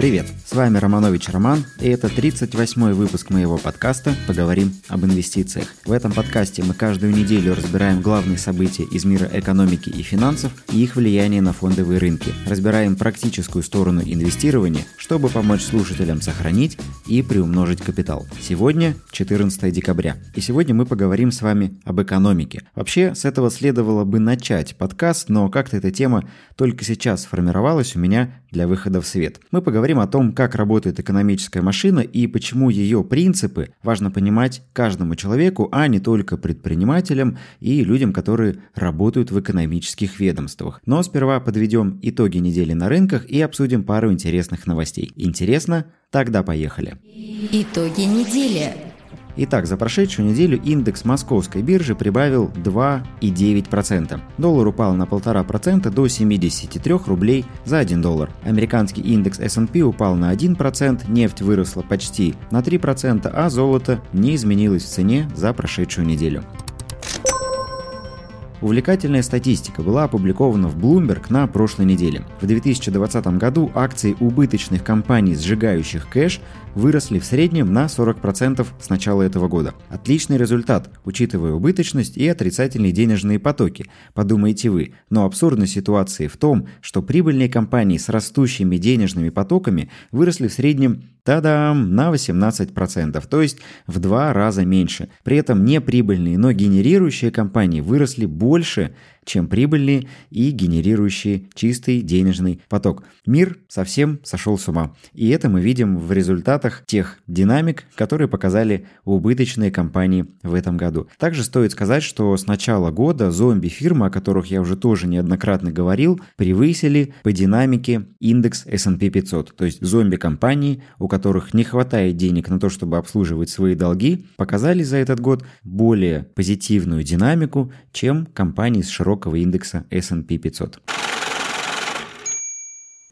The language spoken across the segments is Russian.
Привет, с вами Романович Роман, и это 38-й выпуск моего подкаста «Поговорим об инвестициях». В этом подкасте мы каждую неделю разбираем главные события из мира экономики и финансов и их влияние на фондовые рынки. Разбираем практическую сторону инвестирования, чтобы помочь слушателям сохранить и приумножить капитал. Сегодня 14 декабря, и сегодня мы поговорим с вами об экономике. Вообще, с этого следовало бы начать подкаст, но как-то эта тема только сейчас сформировалась у меня для выхода в свет. Мы поговорим о том, как работает экономическая машина и почему ее принципы важно понимать каждому человеку, а не только предпринимателям и людям, которые работают в экономических ведомствах. Но сперва подведем итоги недели на рынках и обсудим пару интересных новостей. Интересно? Тогда поехали. Итоги недели. Итак, за прошедшую неделю индекс московской биржи прибавил 2,9%. Доллар упал на 1,5% до 73 рублей за 1 доллар. Американский индекс S&P упал на 1%, нефть выросла почти на 3%, а золото не изменилось в цене за прошедшую неделю. Увлекательная статистика была опубликована в Bloomberg на прошлой неделе. В 2020 году акции убыточных компаний, сжигающих кэш, выросли в среднем на 40% с начала этого года. Отличный результат, учитывая убыточность и отрицательные денежные потоки, подумаете вы. Но абсурдность ситуации в том, что прибыльные компании с растущими денежными потоками выросли в среднем Та-дам! На 18%, то есть в два раза меньше. При этом неприбыльные, но генерирующие компании выросли больше, чем прибыльные и генерирующие чистый денежный поток. Мир совсем сошел с ума. И это мы видим в результатах тех динамик, которые показали убыточные компании в этом году. Также стоит сказать, что с начала года зомби-фирмы, о которых я уже тоже неоднократно говорил, превысили по динамике индекс S&P 500. То есть зомби-компании, у которых не хватает денег на то, чтобы обслуживать свои долги, показали за этот год более позитивную динамику, чем компании с широкой широкого индекса S&P 500.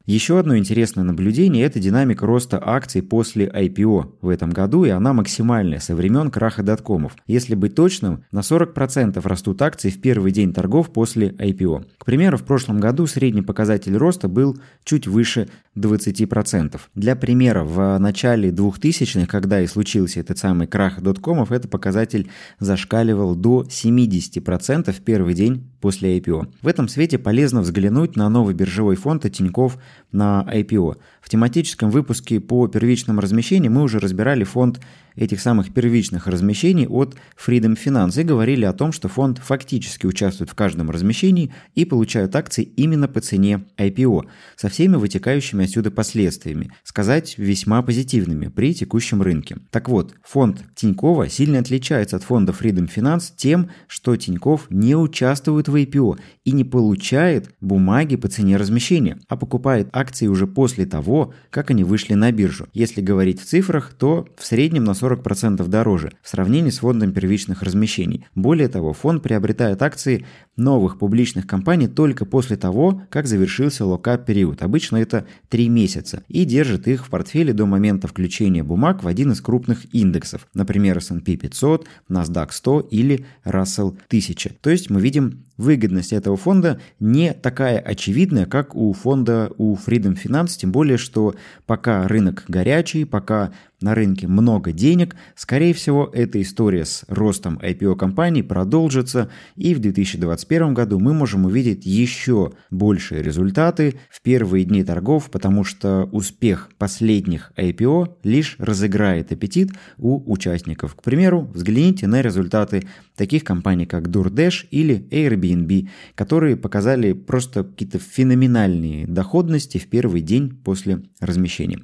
Еще одно интересное наблюдение – это динамика роста акций после IPO в этом году, и она максимальная со времен краха доткомов. Если быть точным, на 40% растут акции в первый день торгов после IPO. К примеру, в прошлом году средний показатель роста был чуть выше 20%. Для примера, в начале 2000-х, когда и случился этот самый крах доткомов, этот показатель зашкаливал до 70% в первый день после IPO. В этом свете полезно взглянуть на новый биржевой фонд Тинькофф на IPO. В тематическом выпуске по первичному размещению мы уже разбирали фонд этих самых первичных размещений от Freedom Finance и говорили о том, что фонд фактически участвует в каждом размещении и получают акции именно по цене IPO, со всеми вытекающими отсюда последствиями, сказать весьма позитивными при текущем рынке. Так вот, фонд Тинькова сильно отличается от фонда Freedom Finance тем, что Тиньков не участвует в IPO и не получает бумаги по цене размещения, а покупает акции уже после того, как они вышли на биржу. Если говорить в цифрах, то в среднем на 40 40% дороже в сравнении с фондом первичных размещений. Более того, фонд приобретает акции новых публичных компаний только после того, как завершился локап-период. Обычно это 3 месяца. И держит их в портфеле до момента включения бумаг в один из крупных индексов. Например, S&P 500, NASDAQ 100 или Russell 1000. То есть мы видим выгодность этого фонда не такая очевидная, как у фонда у Freedom Finance, тем более, что пока рынок горячий, пока на рынке много денег, скорее всего, эта история с ростом IPO компаний продолжится, и в 2021 году мы можем увидеть еще большие результаты в первые дни торгов, потому что успех последних IPO лишь разыграет аппетит у участников. К примеру, взгляните на результаты таких компаний, как DoorDash или Airbnb, которые показали просто какие-то феноменальные доходности в первый день после размещения.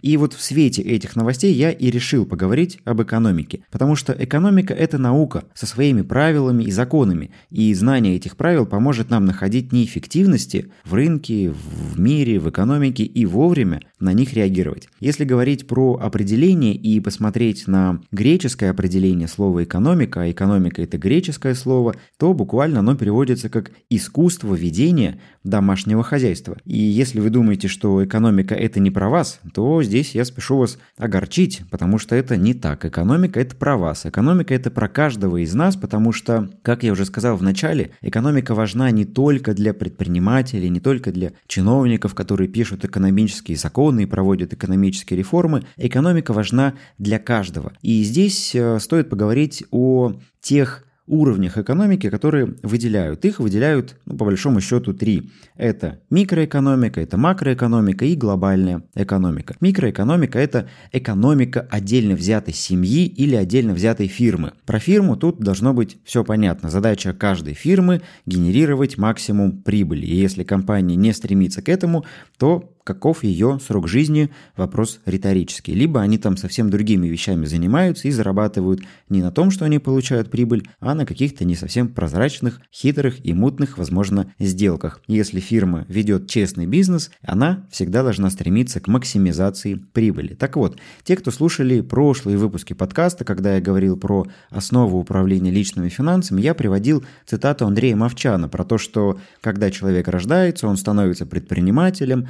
И вот в свете этих новостей я и решил поговорить об экономике, потому что экономика – это наука со своими правилами и законами, и знание этих правил поможет нам находить неэффективности в рынке, в мире, в экономике и вовремя на них реагировать. Если говорить про определение и посмотреть на греческое определение слова «экономика», а экономика – это греческое слово, то буквально оно переводится как «искусство ведения домашнего хозяйства». И если вы думаете, что экономика – это не про вас, то здесь я спешу вас огорчить, потому что это не так. Экономика – это про вас. Экономика – это про каждого из нас, потому что, как я уже сказал в начале, экономика важна не только для предпринимателей, не только для чиновников, которые пишут экономические законы и проводят экономические реформы. Экономика важна для каждого. И здесь э, стоит поговорить о тех уровнях экономики, которые выделяют. Их выделяют, ну, по большому счету, три. Это микроэкономика, это макроэкономика и глобальная экономика. Микроэкономика – это экономика отдельно взятой семьи или отдельно взятой фирмы. Про фирму тут должно быть все понятно. Задача каждой фирмы – генерировать максимум прибыли. И если компания не стремится к этому, то каков ее срок жизни, вопрос риторический. Либо они там совсем другими вещами занимаются и зарабатывают не на том, что они получают прибыль, а на каких-то не совсем прозрачных, хитрых и мутных, возможно, сделках. Если фирма ведет честный бизнес, она всегда должна стремиться к максимизации прибыли. Так вот, те, кто слушали прошлые выпуски подкаста, когда я говорил про основу управления личными финансами, я приводил цитату Андрея Мовчана про то, что когда человек рождается, он становится предпринимателем,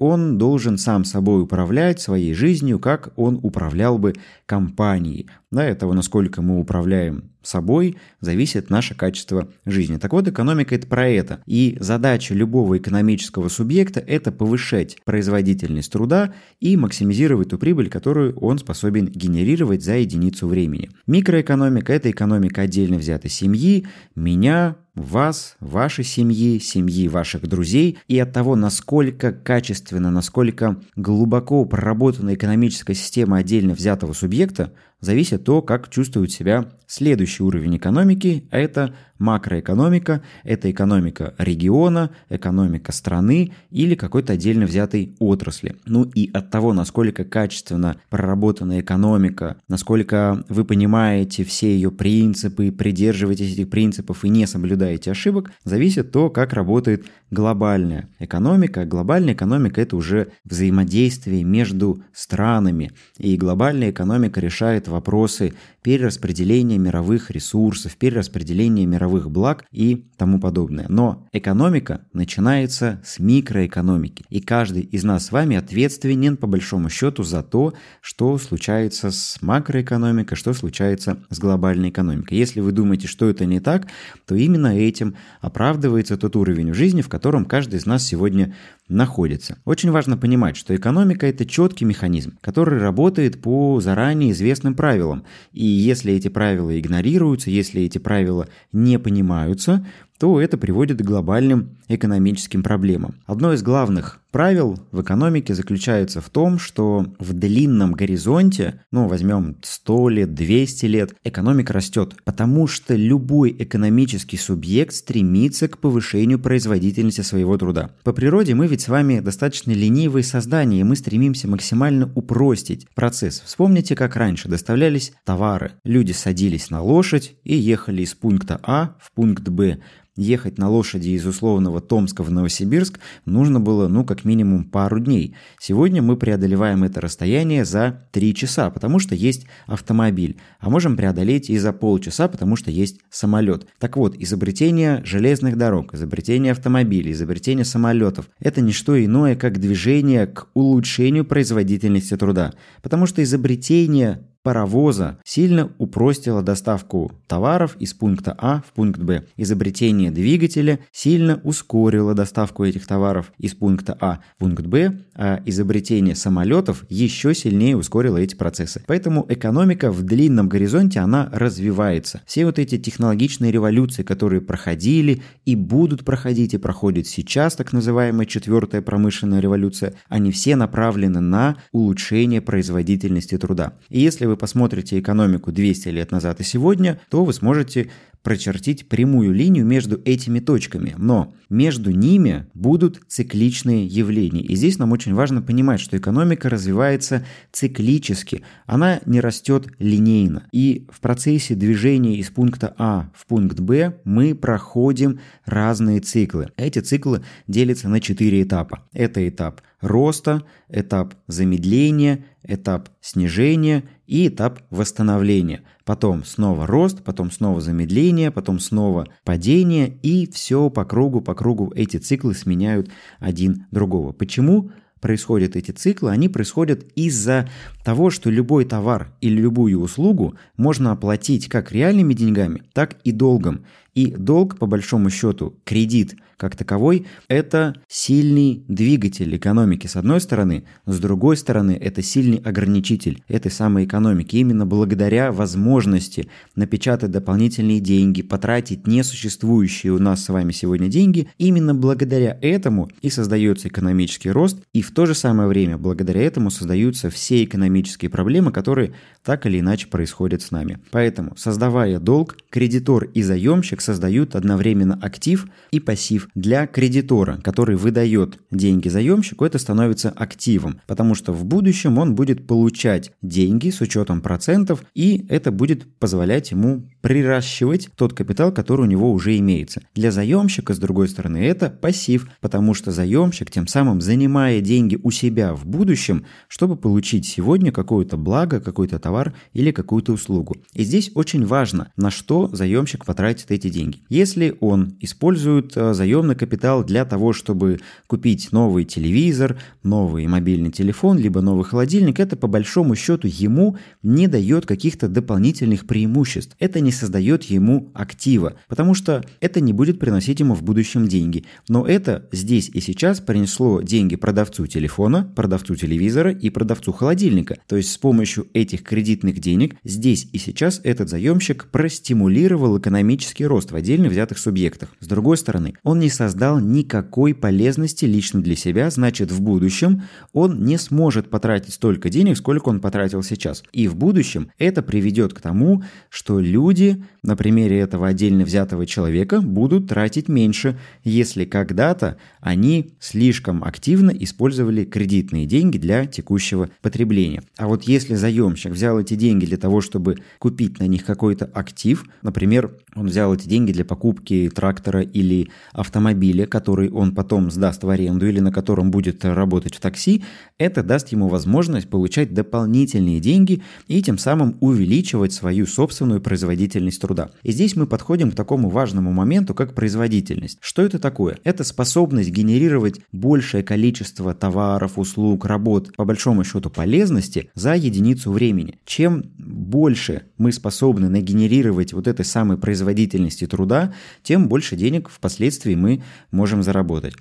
он должен сам собой управлять своей жизнью, как он управлял бы компанией. Да, этого, насколько мы управляем собой, зависит наше качество жизни. Так вот, экономика – это про это. И задача любого экономического субъекта – это повышать производительность труда и максимизировать ту прибыль, которую он способен генерировать за единицу времени. Микроэкономика – это экономика отдельно взятой семьи, меня, вас, вашей семьи, семьи ваших друзей и от того, насколько качественно, насколько глубоко проработана экономическая система отдельно взятого субъекта, зависит то, как чувствует себя следующий уровень экономики, а это макроэкономика, это экономика региона, экономика страны или какой-то отдельно взятой отрасли. Ну и от того, насколько качественно проработана экономика, насколько вы понимаете все ее принципы, придерживаетесь этих принципов и не соблюдаете ошибок, зависит то, как работает глобальная экономика. Глобальная экономика – это уже взаимодействие между странами, и глобальная экономика решает вопросы перераспределения мировых ресурсов, перераспределения мировых благ и тому подобное. Но экономика начинается с микроэкономики, и каждый из нас с вами ответственен по большому счету за то, что случается с макроэкономикой, что случается с глобальной экономикой. Если вы думаете, что это не так, то именно этим оправдывается тот уровень в жизни, в котором каждый из нас сегодня находится. Очень важно понимать, что экономика – это четкий механизм, который работает по заранее известным правилам. И если эти правила игнорируются, если эти правила не понимаются, то это приводит к глобальным экономическим проблемам. Одно из главных правил в экономике заключается в том, что в длинном горизонте, ну возьмем 100 лет, 200 лет, экономика растет, потому что любой экономический субъект стремится к повышению производительности своего труда. По природе мы ведь с вами достаточно ленивые создания, и мы стремимся максимально упростить процесс. Вспомните, как раньше доставлялись товары. Люди садились на лошадь и ехали из пункта А в пункт Б. Ехать на лошади из условного Томска в Новосибирск нужно было, ну, как минимум пару дней. Сегодня мы преодолеваем это расстояние за 3 часа, потому что есть автомобиль. А можем преодолеть и за полчаса, потому что есть самолет. Так вот, изобретение железных дорог, изобретение автомобилей, изобретение самолетов – это не что иное, как движение к улучшению производительности труда. Потому что изобретение паровоза сильно упростило доставку товаров из пункта А в пункт Б. Изобретение двигателя сильно ускорило доставку этих товаров из пункта А в пункт Б, а изобретение самолетов еще сильнее ускорило эти процессы. Поэтому экономика в длинном горизонте, она развивается. Все вот эти технологичные революции, которые проходили и будут проходить и проходят сейчас, так называемая четвертая промышленная революция, они все направлены на улучшение производительности труда. И если посмотрите экономику 200 лет назад и сегодня, то вы сможете прочертить прямую линию между этими точками. Но между ними будут цикличные явления. И здесь нам очень важно понимать, что экономика развивается циклически. Она не растет линейно. И в процессе движения из пункта А в пункт Б мы проходим разные циклы. Эти циклы делятся на четыре этапа. Это этап роста, этап замедления, этап снижения и этап восстановления. Потом снова рост, потом снова замедление, потом снова падение и все по кругу, по кругу эти циклы сменяют один другого. Почему? происходят эти циклы? Они происходят из-за того, что любой товар или любую услугу можно оплатить как реальными деньгами, так и долгом. И долг, по большому счету, кредит как таковой, это сильный двигатель экономики с одной стороны, с другой стороны, это сильный ограничитель этой самой экономики. Именно благодаря возможности напечатать дополнительные деньги, потратить несуществующие у нас с вами сегодня деньги, именно благодаря этому и создается экономический рост, и в то же самое время благодаря этому создаются все экономические проблемы, которые так или иначе происходят с нами. Поэтому, создавая долг, кредитор и заемщик создают одновременно актив и пассив. Для кредитора, который выдает деньги заемщику, это становится активом, потому что в будущем он будет получать деньги с учетом процентов, и это будет позволять ему приращивать тот капитал, который у него уже имеется. Для заемщика, с другой стороны, это пассив, потому что заемщик тем самым занимая деньги у себя в будущем, чтобы получить сегодня какое-то благо, какой-то товар или какую-то услугу. И здесь очень важно, на что заемщик потратит эти деньги. Если он использует э, заемный капитал для того, чтобы купить новый телевизор, новый мобильный телефон, либо новый холодильник, это по большому счету ему не дает каких-то дополнительных преимуществ. Это не создает ему актива, потому что это не будет приносить ему в будущем деньги. Но это здесь и сейчас принесло деньги продавцу телефона, продавцу телевизора и продавцу холодильника. То есть с помощью этих кредитных денег здесь и сейчас этот заемщик простимулировал экономический рост в отдельно взятых субъектах. С другой стороны, он не создал никакой полезности лично для себя, значит в будущем он не сможет потратить столько денег, сколько он потратил сейчас. И в будущем это приведет к тому, что люди люди на примере этого отдельно взятого человека будут тратить меньше, если когда-то они слишком активно использовали кредитные деньги для текущего потребления. А вот если заемщик взял эти деньги для того, чтобы купить на них какой-то актив, например, он взял эти деньги для покупки трактора или автомобиля, который он потом сдаст в аренду или на котором будет работать в такси, это даст ему возможность получать дополнительные деньги и тем самым увеличивать свою собственную производительность труда. И здесь мы подходим к такому важному моменту, как производительность. Что это такое? Это способность генерировать большее количество товаров, услуг, работ, по большому счету полезности за единицу времени. Чем больше мы способны нагенерировать вот этой самой производительности труда, тем больше денег впоследствии мы можем заработать.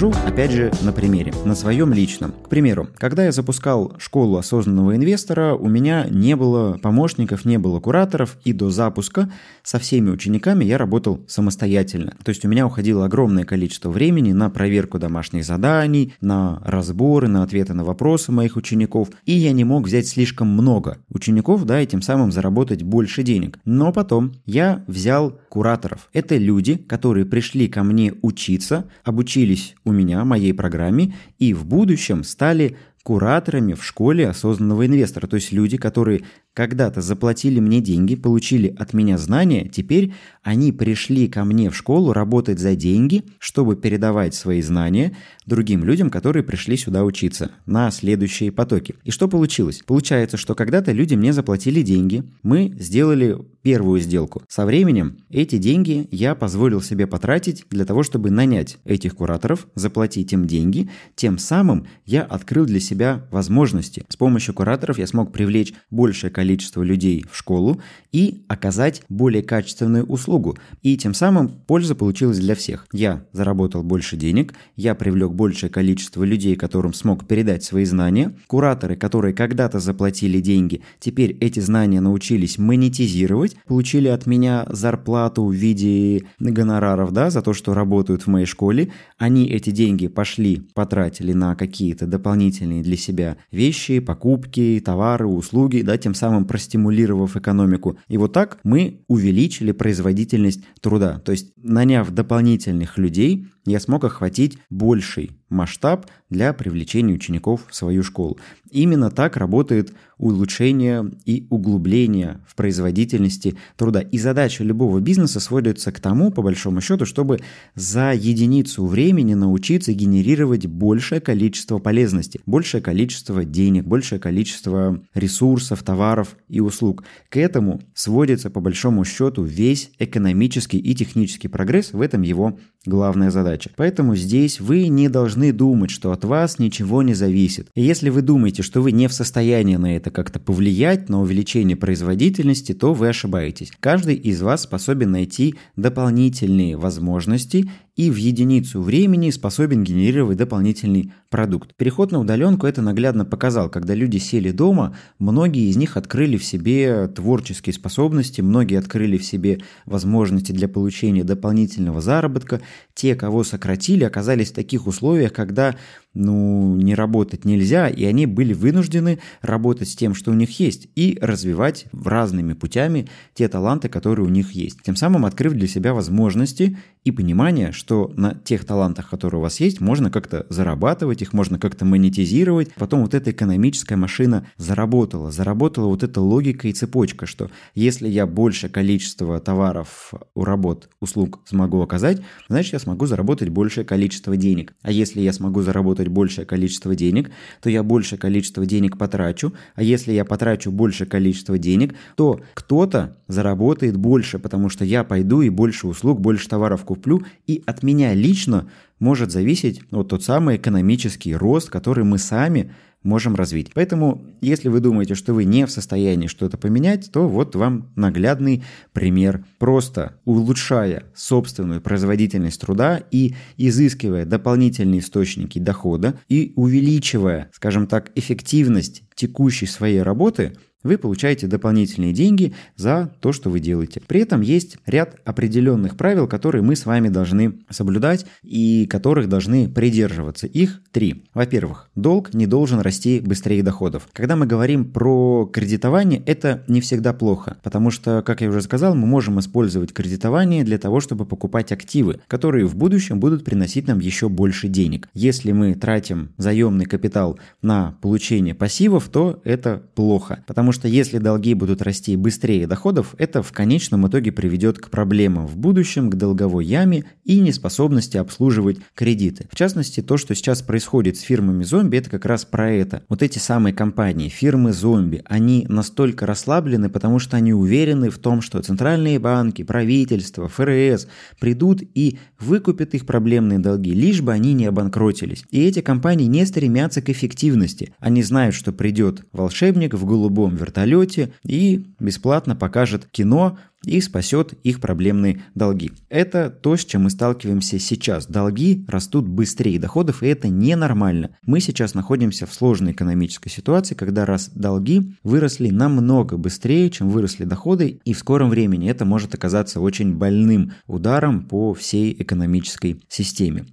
Расскажу, опять же, на примере, на своем личном. К примеру, когда я запускал школу осознанного инвестора, у меня не было помощников, не было кураторов, и до запуска со всеми учениками я работал самостоятельно. То есть у меня уходило огромное количество времени на проверку домашних заданий, на разборы, на ответы на вопросы моих учеников, и я не мог взять слишком много учеников, да, и тем самым заработать больше денег. Но потом я взял кураторов. Это люди, которые пришли ко мне учиться, обучились учились у меня, моей программе, и в будущем стали кураторами в школе осознанного инвестора. То есть люди, которые когда-то заплатили мне деньги, получили от меня знания, теперь они пришли ко мне в школу работать за деньги, чтобы передавать свои знания другим людям, которые пришли сюда учиться на следующие потоки. И что получилось? Получается, что когда-то люди мне заплатили деньги, мы сделали первую сделку. Со временем эти деньги я позволил себе потратить для того, чтобы нанять этих кураторов, заплатить им деньги, тем самым я открыл для себя возможности. С помощью кураторов я смог привлечь большее людей в школу и оказать более качественную услугу. И тем самым польза получилась для всех. Я заработал больше денег, я привлек большее количество людей, которым смог передать свои знания. Кураторы, которые когда-то заплатили деньги, теперь эти знания научились монетизировать, получили от меня зарплату в виде гонораров, да, за то, что работают в моей школе. Они эти деньги пошли, потратили на какие-то дополнительные для себя вещи, покупки, товары, услуги, да, тем самым простимулировав экономику. И вот так мы увеличили производительность труда. То есть, наняв дополнительных людей, я смог охватить больший масштаб для привлечения учеников в свою школу. Именно так работает улучшение и углубление в производительности труда. И задача любого бизнеса сводится к тому, по большому счету, чтобы за единицу времени научиться генерировать большее количество полезности, большее количество денег, большее количество ресурсов, товаров и услуг. К этому сводится, по большому счету, весь экономический и технический прогресс, в этом его главная задача. Поэтому здесь вы не должны думать, что от вас ничего не зависит. И если вы думаете, что вы не в состоянии на это как-то повлиять, на увеличение производительности, то вы ошибаетесь. Каждый из вас способен найти дополнительные возможности и в единицу времени способен генерировать дополнительный продукт. Переход на удаленку это наглядно показал. Когда люди сели дома, многие из них открыли в себе творческие способности, многие открыли в себе возможности для получения дополнительного заработка. Те, кого сократили, оказались в таких условиях, когда ну, не работать нельзя, и они были вынуждены работать с тем, что у них есть, и развивать разными путями те таланты, которые у них есть. Тем самым открыв для себя возможности и понимание, что на тех талантах, которые у вас есть, можно как-то зарабатывать, их можно как-то монетизировать. Потом вот эта экономическая машина заработала. Заработала вот эта логика и цепочка, что если я больше количества товаров, работ, услуг смогу оказать, значит, я смогу заработать большее количество денег. А если я смогу заработать заработать большее количество денег, то я большее количество денег потрачу, а если я потрачу большее количество денег, то кто-то заработает больше, потому что я пойду и больше услуг, больше товаров куплю, и от меня лично может зависеть вот тот самый экономический рост, который мы сами можем развить. Поэтому, если вы думаете, что вы не в состоянии что-то поменять, то вот вам наглядный пример. Просто улучшая собственную производительность труда и изыскивая дополнительные источники дохода и увеличивая, скажем так, эффективность текущей своей работы – вы получаете дополнительные деньги за то, что вы делаете. При этом есть ряд определенных правил, которые мы с вами должны соблюдать и которых должны придерживаться. Их три. Во-первых, долг не должен расти быстрее доходов. Когда мы говорим про кредитование, это не всегда плохо, потому что, как я уже сказал, мы можем использовать кредитование для того, чтобы покупать активы, которые в будущем будут приносить нам еще больше денег. Если мы тратим заемный капитал на получение пассивов, то это плохо, потому что если долги будут расти быстрее доходов, это в конечном итоге приведет к проблемам в будущем, к долговой яме и неспособности обслуживать кредиты. В частности, то, что сейчас происходит с фирмами зомби, это как раз про это. Вот эти самые компании, фирмы зомби, они настолько расслаблены, потому что они уверены в том, что центральные банки, правительство, ФРС придут и выкупят их проблемные долги, лишь бы они не обанкротились. И эти компании не стремятся к эффективности. Они знают, что придет волшебник в голубом вертолете и бесплатно покажет кино и спасет их проблемные долги. Это то, с чем мы сталкиваемся сейчас. Долги растут быстрее доходов, и это ненормально. Мы сейчас находимся в сложной экономической ситуации, когда раз долги выросли намного быстрее, чем выросли доходы, и в скором времени это может оказаться очень больным ударом по всей экономической системе.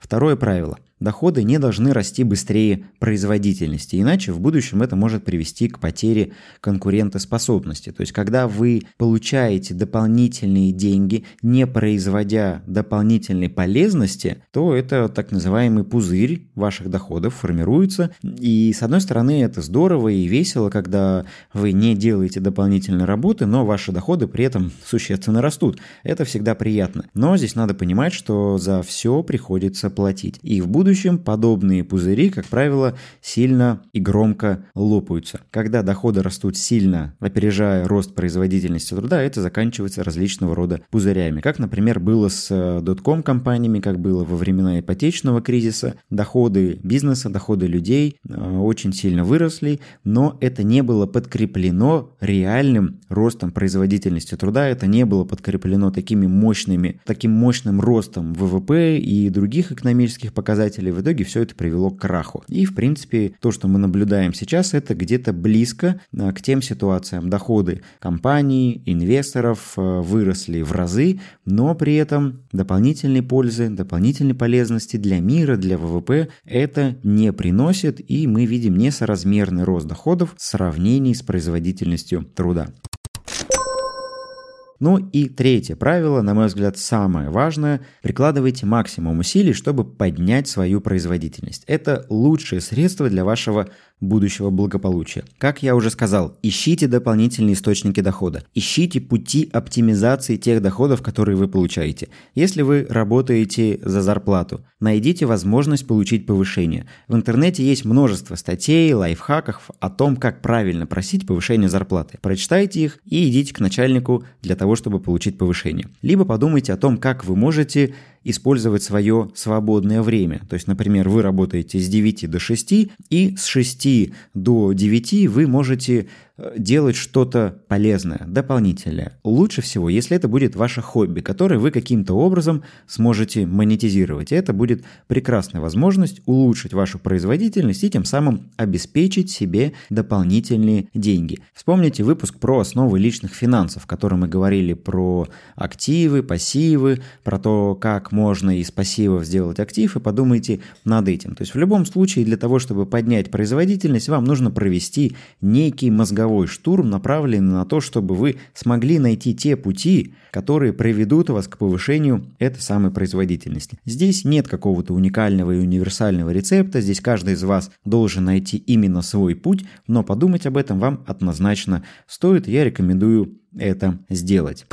Второе правило доходы не должны расти быстрее производительности, иначе в будущем это может привести к потере конкурентоспособности. То есть, когда вы получаете дополнительные деньги, не производя дополнительной полезности, то это так называемый пузырь ваших доходов формируется. И с одной стороны, это здорово и весело, когда вы не делаете дополнительной работы, но ваши доходы при этом существенно растут. Это всегда приятно. Но здесь надо понимать, что за все приходится платить. И в будущем будущем подобные пузыри, как правило, сильно и громко лопаются. Когда доходы растут сильно, опережая рост производительности труда, это заканчивается различного рода пузырями. Как, например, было с дотком э, компаниями, как было во времена ипотечного кризиса. Доходы бизнеса, доходы людей э, очень сильно выросли, но это не было подкреплено реальным ростом производительности труда, это не было подкреплено такими мощными, таким мощным ростом ВВП и других экономических показателей, показателей. В итоге все это привело к краху. И, в принципе, то, что мы наблюдаем сейчас, это где-то близко а, к тем ситуациям. Доходы компаний, инвесторов а, выросли в разы, но при этом дополнительной пользы, дополнительной полезности для мира, для ВВП это не приносит, и мы видим несоразмерный рост доходов в сравнении с производительностью труда. Ну и третье правило, на мой взгляд, самое важное – прикладывайте максимум усилий, чтобы поднять свою производительность. Это лучшее средство для вашего будущего благополучия. Как я уже сказал, ищите дополнительные источники дохода, ищите пути оптимизации тех доходов, которые вы получаете. Если вы работаете за зарплату, найдите возможность получить повышение. В интернете есть множество статей, лайфхаков о том, как правильно просить повышение зарплаты. Прочитайте их и идите к начальнику для того, чтобы получить повышение. Либо подумайте о том, как вы можете использовать свое свободное время. То есть, например, вы работаете с 9 до 6, и с 6 до 9 вы можете делать что-то полезное, дополнительное. Лучше всего, если это будет ваше хобби, которое вы каким-то образом сможете монетизировать. Это будет прекрасная возможность улучшить вашу производительность и тем самым обеспечить себе дополнительные деньги. Вспомните выпуск про основы личных финансов, в котором мы говорили про активы, пассивы, про то, как можно из пассивов сделать актив, и подумайте над этим. То есть в любом случае для того, чтобы поднять производительность, вам нужно провести некий мозговой мозговой штурм направленный на то, чтобы вы смогли найти те пути, которые приведут вас к повышению этой самой производительности. Здесь нет какого-то уникального и универсального рецепта, здесь каждый из вас должен найти именно свой путь, но подумать об этом вам однозначно стоит, я рекомендую это сделать.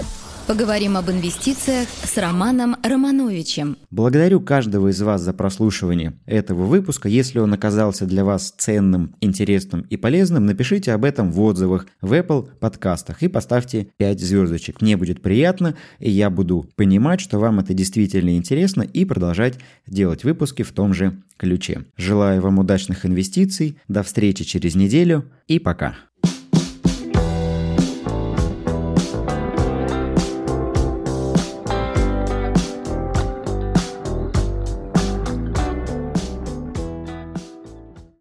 Поговорим об инвестициях с Романом Романовичем. Благодарю каждого из вас за прослушивание этого выпуска. Если он оказался для вас ценным, интересным и полезным, напишите об этом в отзывах в Apple подкастах и поставьте 5 звездочек. Мне будет приятно, и я буду понимать, что вам это действительно интересно и продолжать делать выпуски в том же ключе. Желаю вам удачных инвестиций, до встречи через неделю и пока.